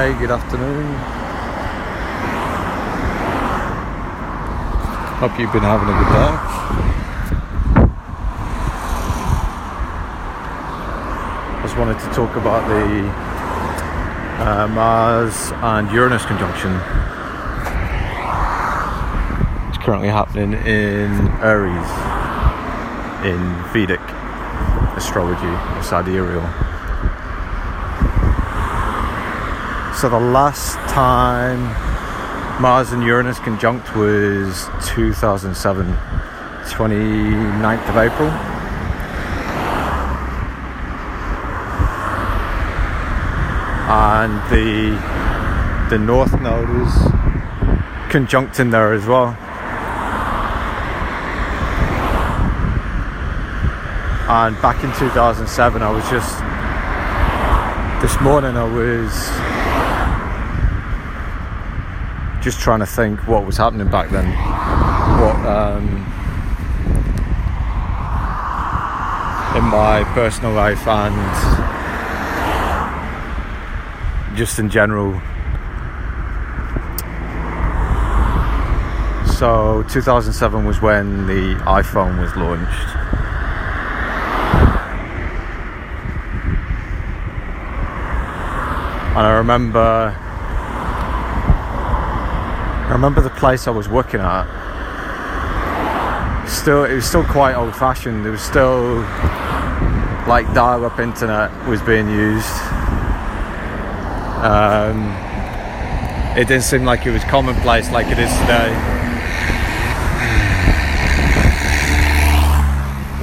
Hey, good afternoon. Hope you've been having a good day. Just wanted to talk about the uh, Mars and Uranus conjunction. It's currently happening in Aries in Vedic astrology or sidereal. So the last time Mars and Uranus conjunct was 2007, 29th of April. And the the North Node is conjunct in there as well. And back in 2007, I was just this morning I was just trying to think what was happening back then. What um, in my personal life and just in general. So 2007 was when the iPhone was launched. And I remember I remember the place I was working at. Still, it was still quite old-fashioned. It was still like dial-up internet was being used. Um, it didn't seem like it was commonplace like it is today.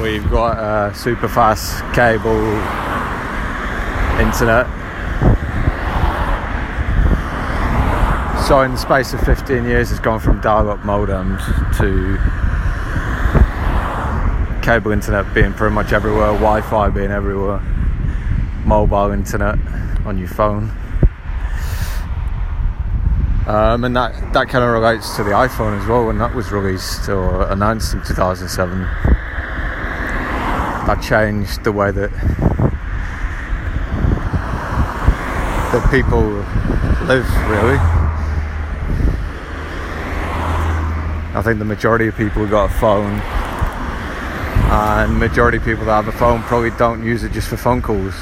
We've got super fast cable internet So in the space of 15 years, it's gone from dial-up modems to cable internet being pretty much everywhere, Wi-Fi being everywhere, mobile internet on your phone. Um, and that, that kind of relates to the iPhone as well when that was released or announced in 2007. That changed the way that that people live really. I think the majority of people have got a phone, and majority of people that have a phone probably don't use it just for phone calls.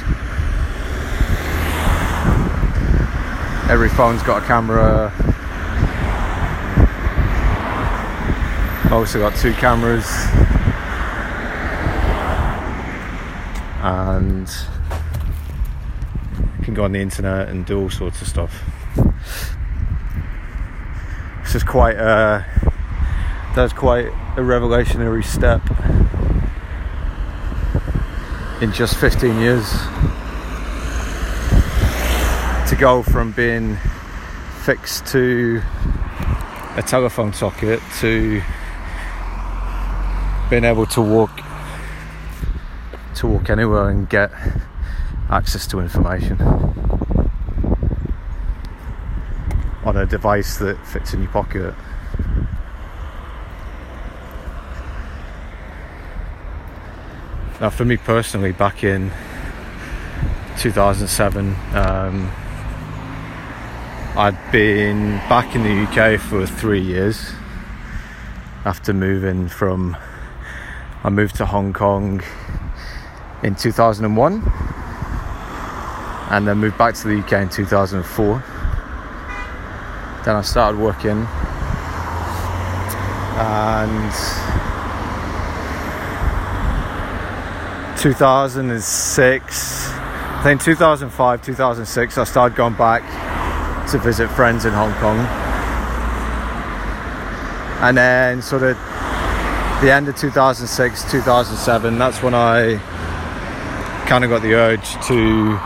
Every phone's got a camera. Have got two cameras, and you can go on the internet and do all sorts of stuff. This is quite a that's quite a revolutionary step in just 15 years. To go from being fixed to a telephone socket to being able to walk to walk anywhere and get access to information on a device that fits in your pocket Now, for me personally, back in 2007, um, I'd been back in the UK for three years after moving from. I moved to Hong Kong in 2001 and then moved back to the UK in 2004. Then I started working and 2006, I think 2005, 2006, I started going back to visit friends in Hong Kong. And then, sort of, the end of 2006, 2007, that's when I kind of got the urge to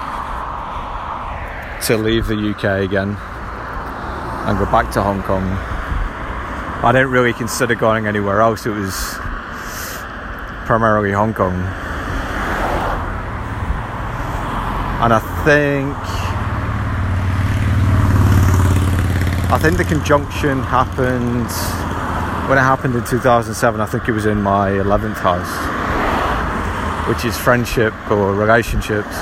to leave the UK again and go back to Hong Kong. I didn't really consider going anywhere else. It was primarily Hong Kong. And I think I think the conjunction happened when it happened in 2007. I think it was in my 11th house, which is friendship or relationships.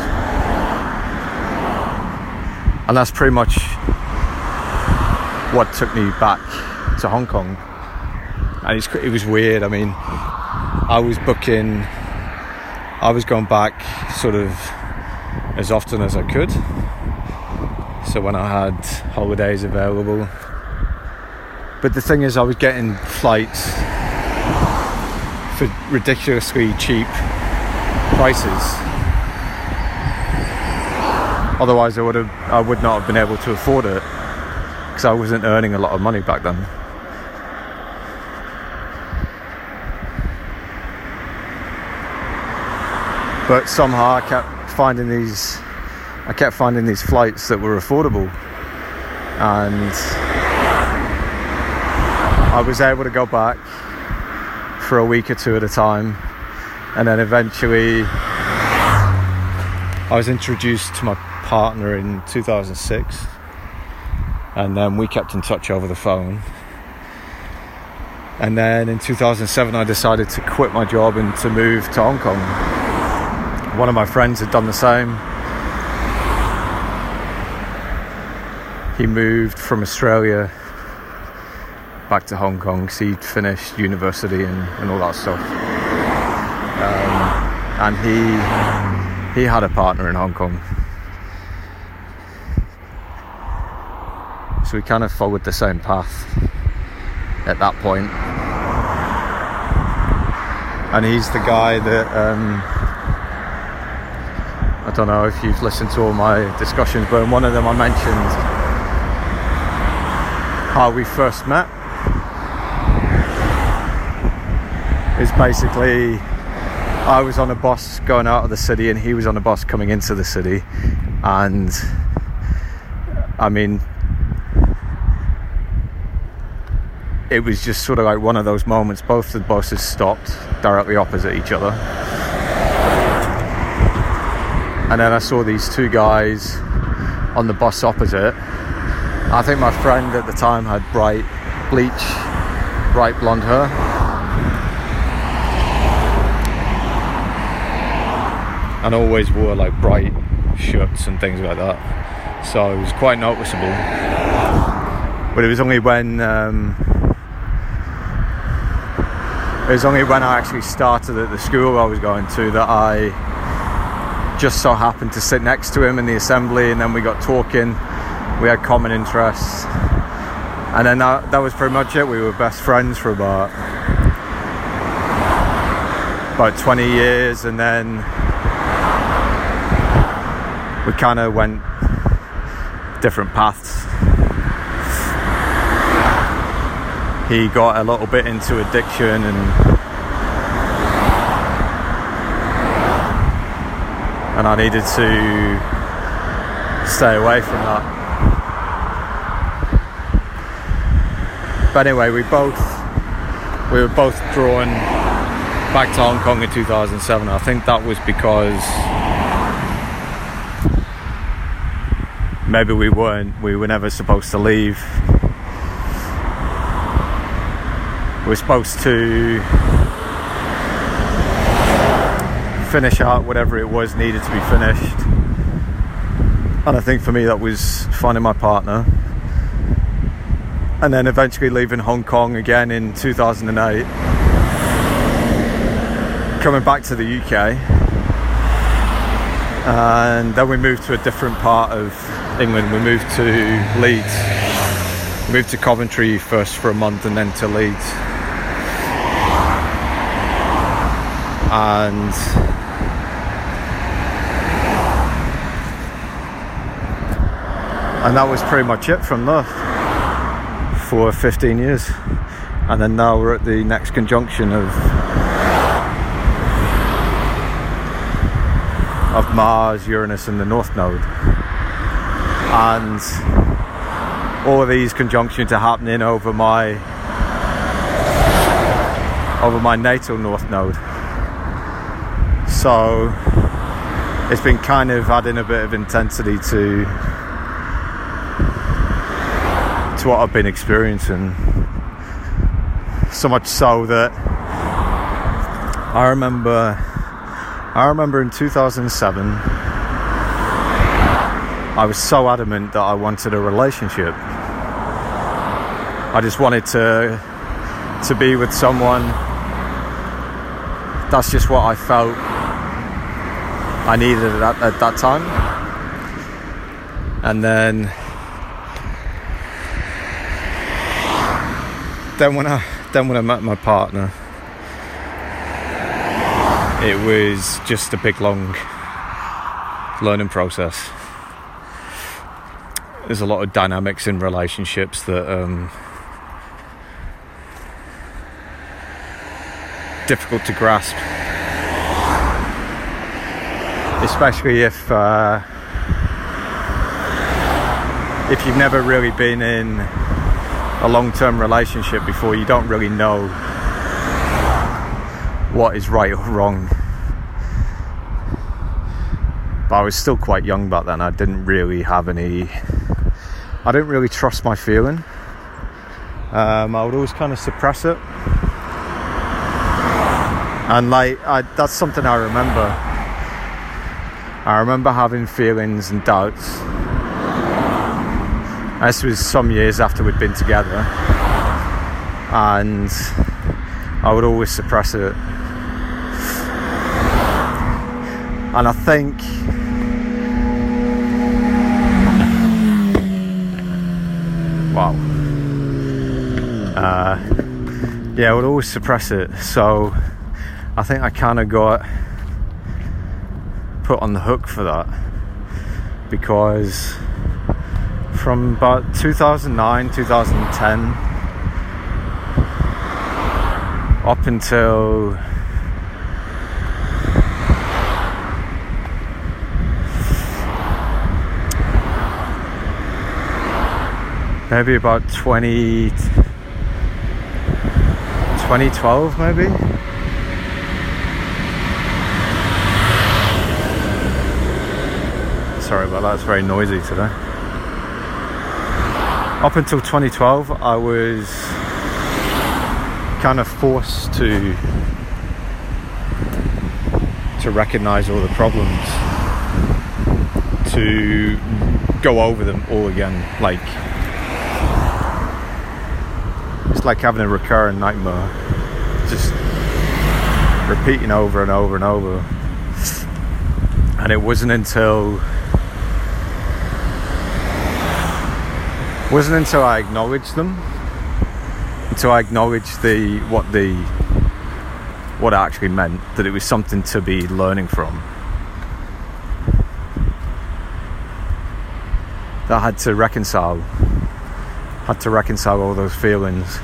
and that's pretty much what took me back to Hong Kong. And it was weird. I mean, I was booking, I was going back sort of as often as I could. So when I had holidays available. But the thing is, I was getting flights for ridiculously cheap prices. Otherwise, I would have, I would not have been able to afford it because I wasn't earning a lot of money back then. But somehow I kept finding these, I kept finding these flights that were affordable, and I was able to go back for a week or two at a time, and then eventually I was introduced to my partner in 2006 and then we kept in touch over the phone. And then in 2007 I decided to quit my job and to move to Hong Kong one of my friends had done the same. He moved from Australia back to Hong Kong because he'd finished university and, and all that stuff. Um, and he he had a partner in Hong Kong. So we kind of followed the same path at that point. And he's the guy that um, I don't know if you've listened to all my discussions, but in one of them I mentioned how we first met. Is basically I was on a bus going out of the city and he was on a bus coming into the city, and I mean it was just sort of like one of those moments. Both the buses stopped directly opposite each other. And then I saw these two guys on the bus opposite. I think my friend at the time had bright bleach, bright blonde hair. And always wore like bright shirts and things like that. So it was quite noticeable. But it was only when um, it was only when I actually started at the school I was going to that I just so happened to sit next to him in the assembly, and then we got talking. We had common interests, and then that, that was pretty much it. We were best friends for about about 20 years, and then we kind of went different paths. he got a little bit into addiction and and I needed to stay away from that. But anyway, we both we were both drawn back to Hong Kong in 2007. I think that was because maybe we weren't we were never supposed to leave we're supposed to finish out whatever it was needed to be finished. And I think for me that was finding my partner. And then eventually leaving Hong Kong again in 2008. Coming back to the UK. And then we moved to a different part of England. We moved to Leeds. We moved to Coventry first for a month and then to Leeds. And and that was pretty much it from there for 15 years. And then now we're at the next conjunction of of Mars, Uranus and the North Node. And all these conjunctions are happening over my over my natal North Node so it's been kind of adding a bit of intensity to to what I've been experiencing. So much so that I remember I remember in 2007 I was so adamant that I wanted a relationship. I just wanted to to be with someone. That's just what I felt I needed at, at that time. And then then when I then when I met my partner, it was just a big long learning process. There's a lot of dynamics in relationships that um, difficult to grasp, especially if uh, if you've never really been in a long-term relationship before. You don't really know what is right or wrong. But I was still quite young back then. I didn't really have any. I didn't really trust my feeling. Um, I would always kind of suppress it and like I, that's something I remember. I remember having feelings and doubts. This was some years after we'd been together, and I would always suppress it. And I think wow. Uh, yeah, I would always suppress it. So I think I kind of got put on the hook for that because from about 2009 2010 up until maybe about 20 2012 maybe Sorry about that, it's very noisy today. Up until 2012, I was kind of forced to to recognize all the problems, to go over them all again. Like it's like having a recurring nightmare, just repeating over and over and over. And it wasn't until wasn't until I acknowledged them, until I acknowledged the what the what it actually meant, that it was something to be learning from. That I had to reconcile, had to reconcile all those feelings.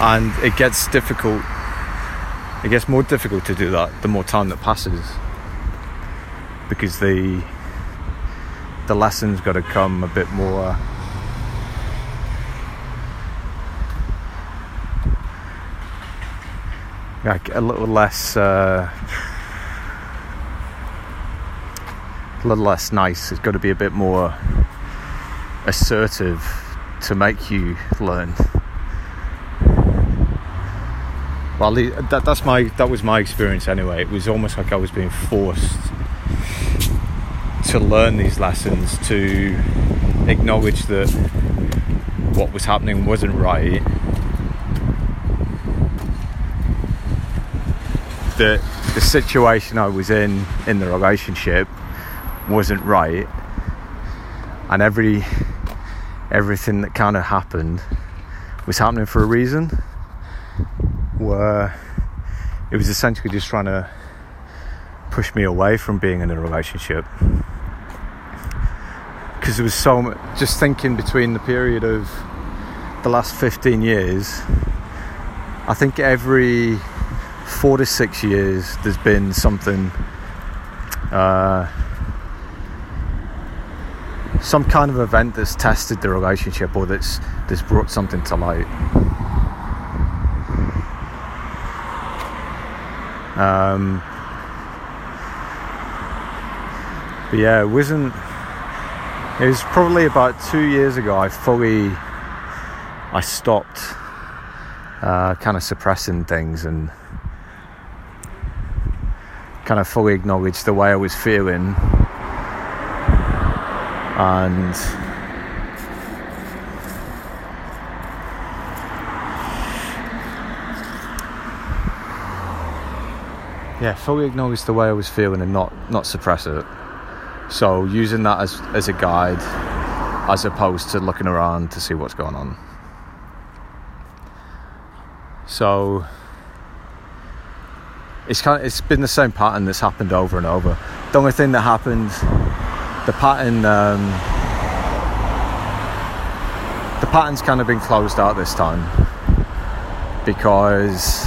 And it gets difficult, it gets more difficult to do that the more time that passes because the the lessons got to come a bit more. Like a little less uh, a little less nice. It's got to be a bit more assertive to make you learn. Well that, that's my that was my experience anyway. It was almost like i was being forced to learn these lessons, to acknowledge that what was happening wasn't right, that the situation I was in in the relationship wasn't right, and every everything that kind of happened was happening for a reason. Where it was essentially just trying to push me away from being in a relationship. Because it was so much, just thinking between the period of the last 15 years i think every four to six years there's been something uh, some kind of event that's tested the relationship or that's that's brought something to light. Um, but yeah it wasn't it was probably about two years ago I fully I stopped uh, kind of suppressing things and kind of fully acknowledged the way I was feeling and yeah, fully acknowledge the way I was feeling and not not suppress it. So using that as as a guide, as opposed to looking around to see what's going on. So it's kind of, it's been the same pattern that's happened over and over. The only thing that happened, the pattern, um, the pattern's kind of been closed out this time because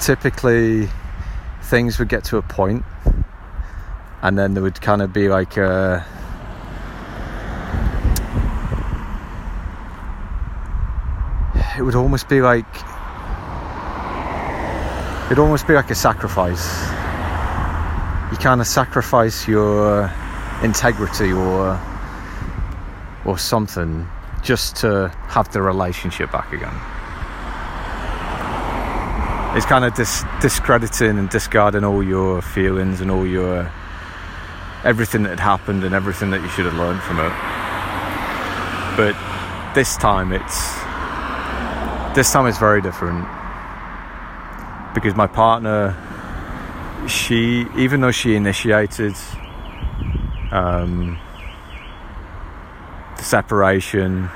typically things would get to a point and then there would kind of be like a it would almost be like it'd almost be like a sacrifice. You kind of sacrifice your integrity or or something just to have the relationship back again. It's kind of dis- discrediting and discarding all your feelings and all your everything that had happened and everything that you should have learned from it. But this time it's this time it's very different because my partner she even though she initiated um, the separation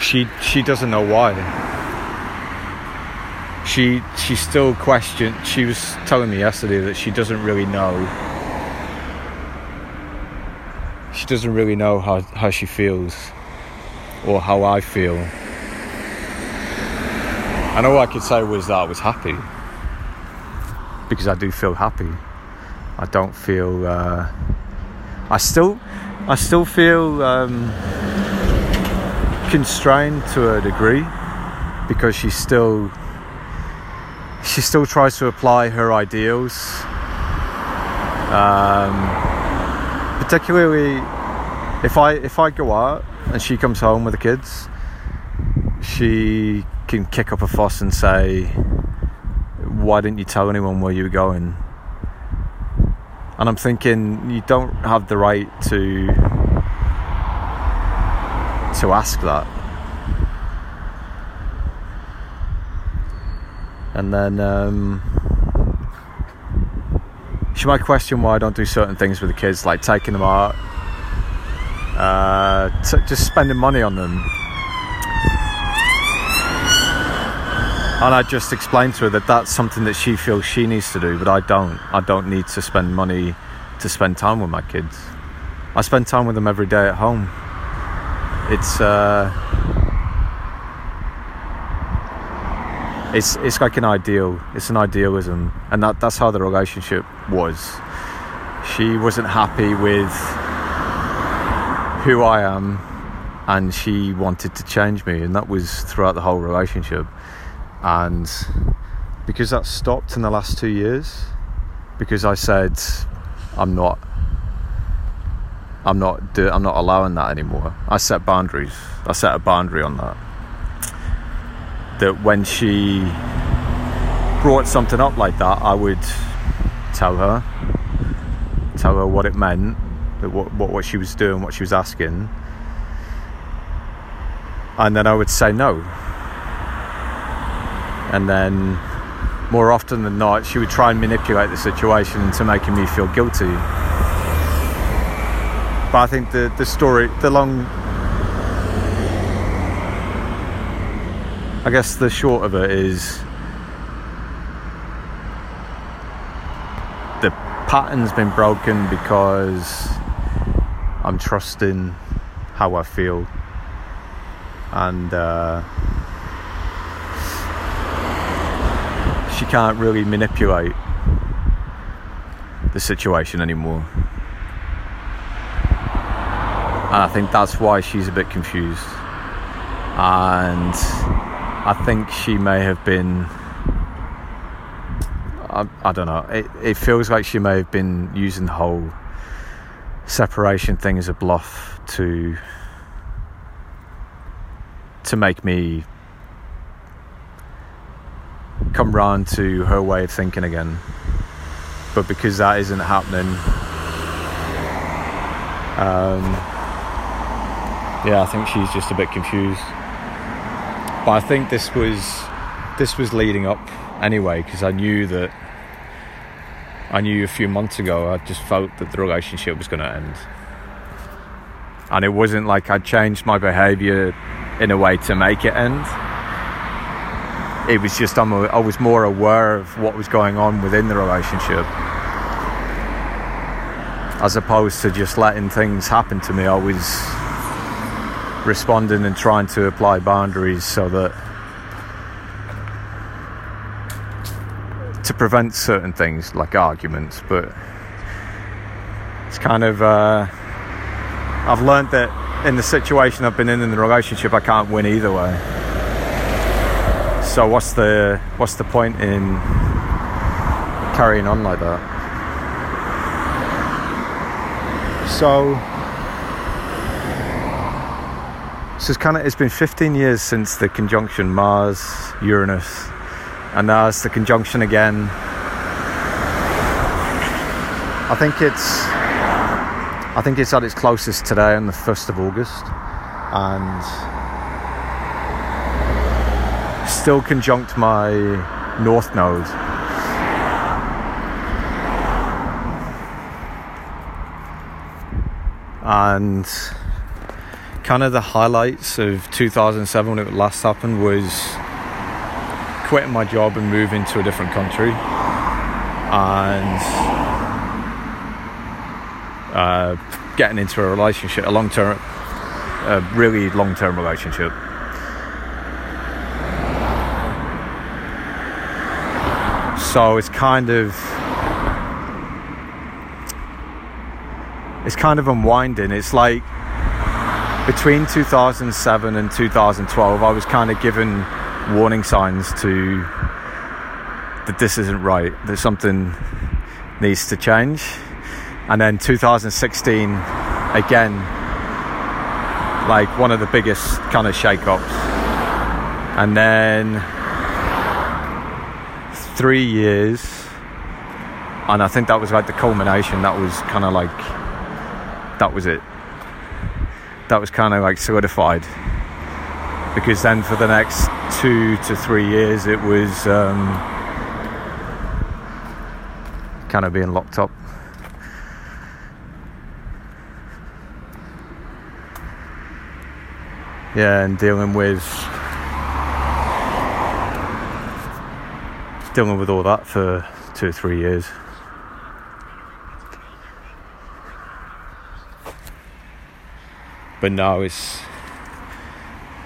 she she doesn't know why she she still questioned she was telling me yesterday that she doesn't really know she doesn't really know how, how she feels or how I feel. And all I could say was that I was happy because I do feel happy. I don't feel. Uh, I still, I still feel um, constrained to a degree because she's still she still tries to apply her ideals. Um, particularly if I if I go out and she comes home with the kids, she can kick up a fuss and say, "Why didn't you tell anyone where you were going?" And I'm thinking you don't have the right to to ask that. and then um, she might question why I don't do certain things with the kids, like taking them out, uh, t- just spending money on them. And I just explained to her that that's something that she feels she needs to do, but I don't. I don't need to spend money to spend time with my kids. I spend time with them every day at home. It's uh, it's it's like an ideal. It's an idealism, and that that's how the relationship was. She wasn't happy with who I am, and she wanted to change me, and that was throughout the whole relationship. And because that stopped in the last two years, because I said I'm not. I'm not. I'm not allowing that anymore. I set boundaries. I set a boundary on that that when she brought something up like that, I would tell her, tell her what it meant, what, what, what she was doing, what she was asking, and then I would say no. And then, more often than not, she would try and manipulate the situation into making me feel guilty. But I think the, the story, the long I guess the short of it is the pattern's been broken because I'm trusting how I feel and uh, she can't really manipulate the situation anymore. And I think that's why she's a bit confused. And I think she may have been. I, I don't know. It, it feels like she may have been using the whole separation thing is a bluff to to make me come round to her way of thinking again. But because that isn't happening, um, yeah, I think she's just a bit confused. But I think this was this was leading up anyway because I knew that I knew a few months ago I just felt that the relationship was going to end. And it wasn't like I changed my behavior in a way to make it end. It was just I'm a, I was more aware of what was going on within the relationship as opposed to just letting things happen to me. I was responding and trying to apply boundaries so that prevent certain things like arguments but it's kind of uh, I've learned that in the situation I've been in in the relationship I can't win either way. So what's the what's the point in carrying on like that? So so it's kind of it's been 15 years since the conjunction Mars Uranus and it's the conjunction again. I think it's I think it's at its closest today on the 1st of August. And still conjunct my north node. And kind of the highlights of 2007 when it last happened was quitting my job and moving to a different country and uh, getting into a relationship, a long term, a really long term relationship. So it's kind of it's kind of unwinding. It's like between 2007 and 2012, I was kind of given warning signs to that this isn't right, that something needs to change. And then 2016, again, like one of the biggest kind of shake-ups. And then three years, and I think that was like the culmination. That was kind of like that was it. That was kind of like solidified. Because then for the next two to three years, it was um, kind of being locked up. Yeah, and dealing with dealing with all that for two or three years. but now it's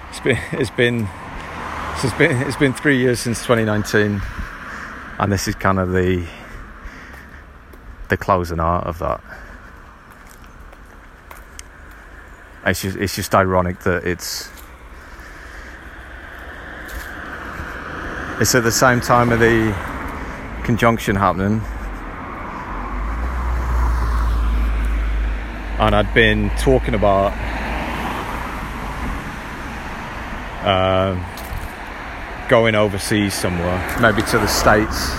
it's been it's been it's been it's been three years since 2019, and this is kind of the the closing out of that. It's just it's just ironic that it's it's at the same time of the conjunction happening and I'd been talking about uh, going overseas somewhere, maybe to the States,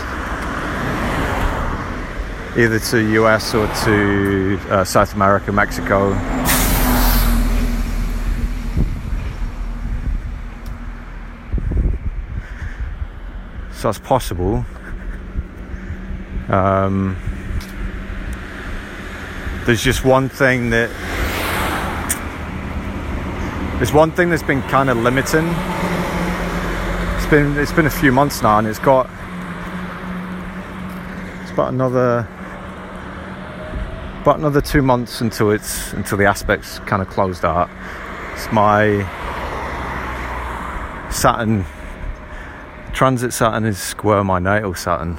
either to US or to uh, South America, Mexico. So it's possible. Um, there's just one thing that there's one thing that's been kind of limiting. It's been it's been a few months now, and it's got it's about another about another two months until it's until the aspects kind of closed out. It's my Saturn transit Saturn is square my natal Saturn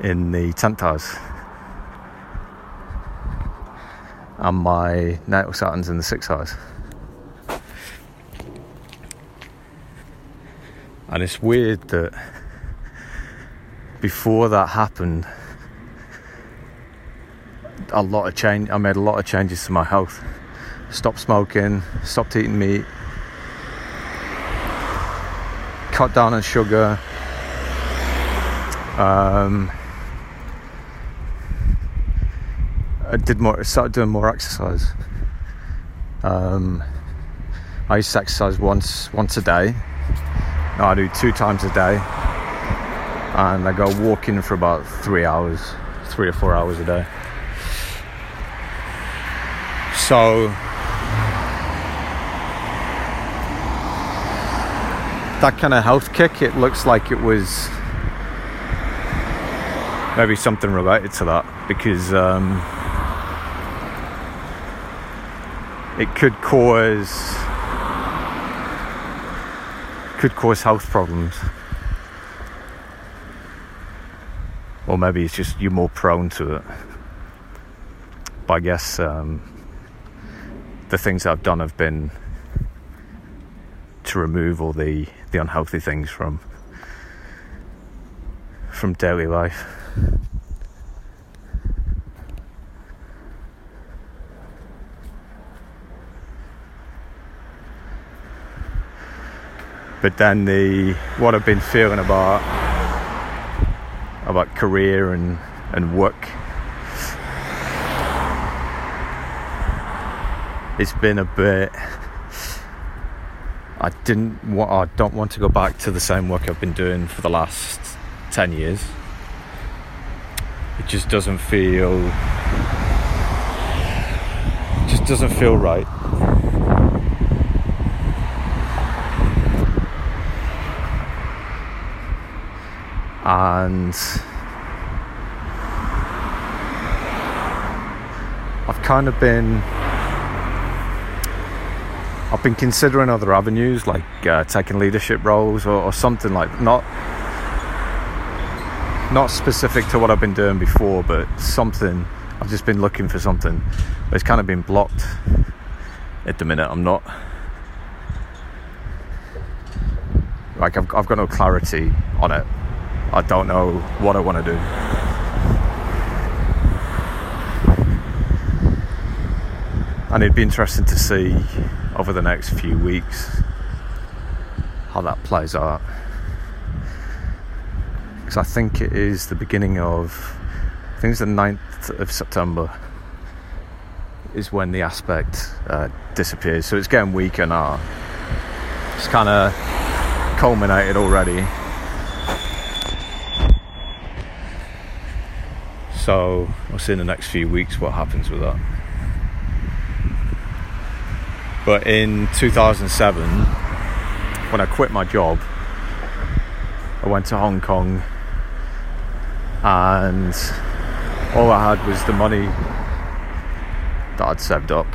in the 10th house. And my natal Saturn's in the 6th house. And it's weird that before that happened, a lot of change. I made a lot of changes to my health. Stopped smoking, stopped eating meat, cut down on sugar, Um, I did more, started doing more exercise. Um, I used to exercise once once a day. I do two times a day, and I go walking for about three hours, three or four hours a day. So that kind of health kick, it looks like it was maybe something related to that because um, it could cause could cause health problems. Or maybe it's just you're more prone to it. But i guess um, the things i've done have been to remove all the the unhealthy things from from daily life but then the what I've been feeling about about career and and work it's been a bit I didn't want I don't want to go back to the same work I've been doing for the last 10 years. It just doesn't feel just doesn't feel right and I've kind of been I've been considering other avenues like uh, taking leadership roles or, or, something like not not specific to what I've been doing before but something I've just been looking for something but it's kind of been blocked at the minute. I'm not like I've, I've got no clarity on it I don't know what I want to do. And it'd be interesting to see over the next few weeks how that plays out. Because I think it is the beginning of, I think it's the 9th of September, is when the aspect uh, disappears. So it's getting weaker now. It's kind of culminated already. So we'll see in the next few weeks what happens with that. But in 2007, when I quit my job, I went to Hong Kong and all I had was the money that I'd saved up.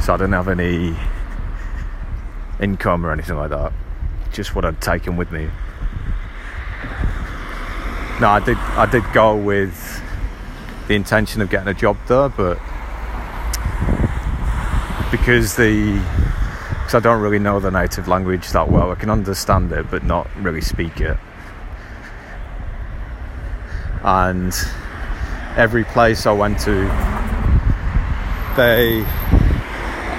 So I didn't have any income or anything like that, just what I'd taken with me no, I did. I did go with the intention of getting a job there, but because the because I don't really know the native language that well, I can understand it, but not really speak it. And every place I went to, they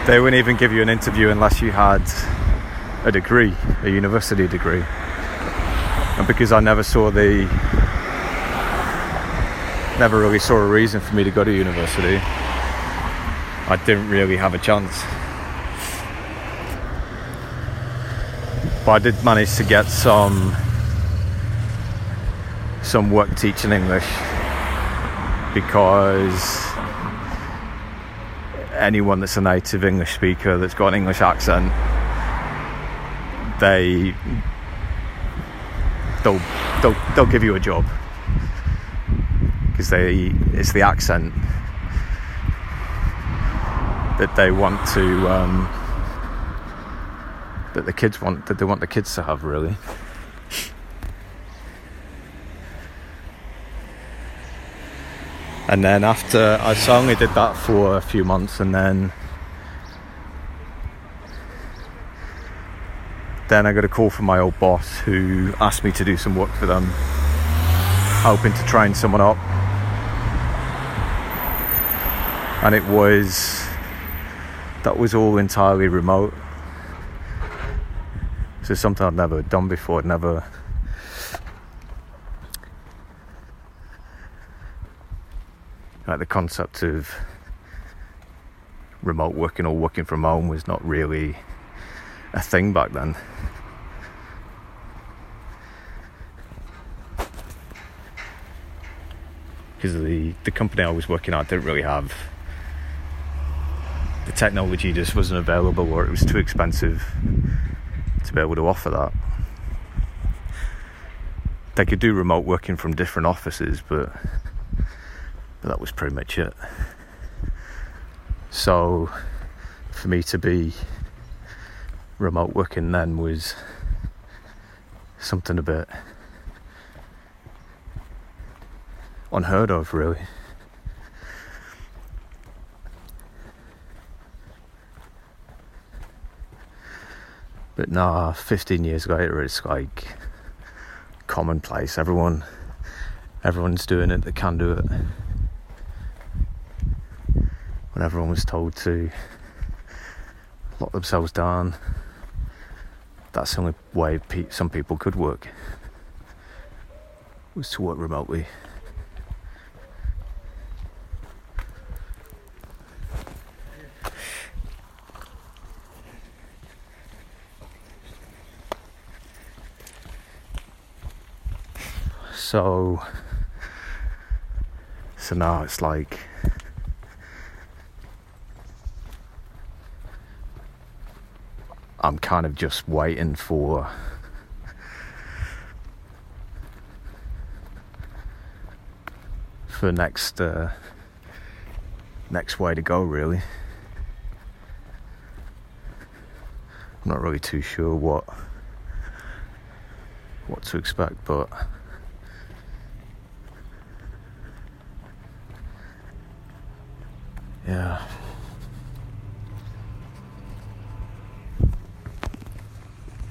they wouldn't even give you an interview unless you had a degree, a university degree. And because I never saw the never really saw a reason for me to go to university. I didn't really have a chance. But I did manage to get some some work teaching English because anyone that's a native English speaker that's got an English accent, they they'll they'll, they'll give you a job because they it's the accent that they want to um, that the kids want that they want the kids to have really. And then after I only did that for a few months and then then I got a call from my old boss who asked me to do some work for them, hoping to train someone up and it was that was all entirely remote So something I'd never done before, I'd never like the concept of remote working or working from home was not really a thing back then. Because the, the company I was working at didn't really have technology just wasn't available or it was too expensive to be able to offer that. They could do remote working from different offices, but but that was pretty much it. So for me to be remote working then was something a bit unheard of, really. But now, 15 years later, it's like commonplace. Everyone, everyone's doing it that can do it when everyone was told to lock themselves down. That's the only way pe- some people could work was to work remotely. So, so now it's like I'm kind of just waiting for for next uh, next way to go really. I'm not really too sure what what to expect but yeah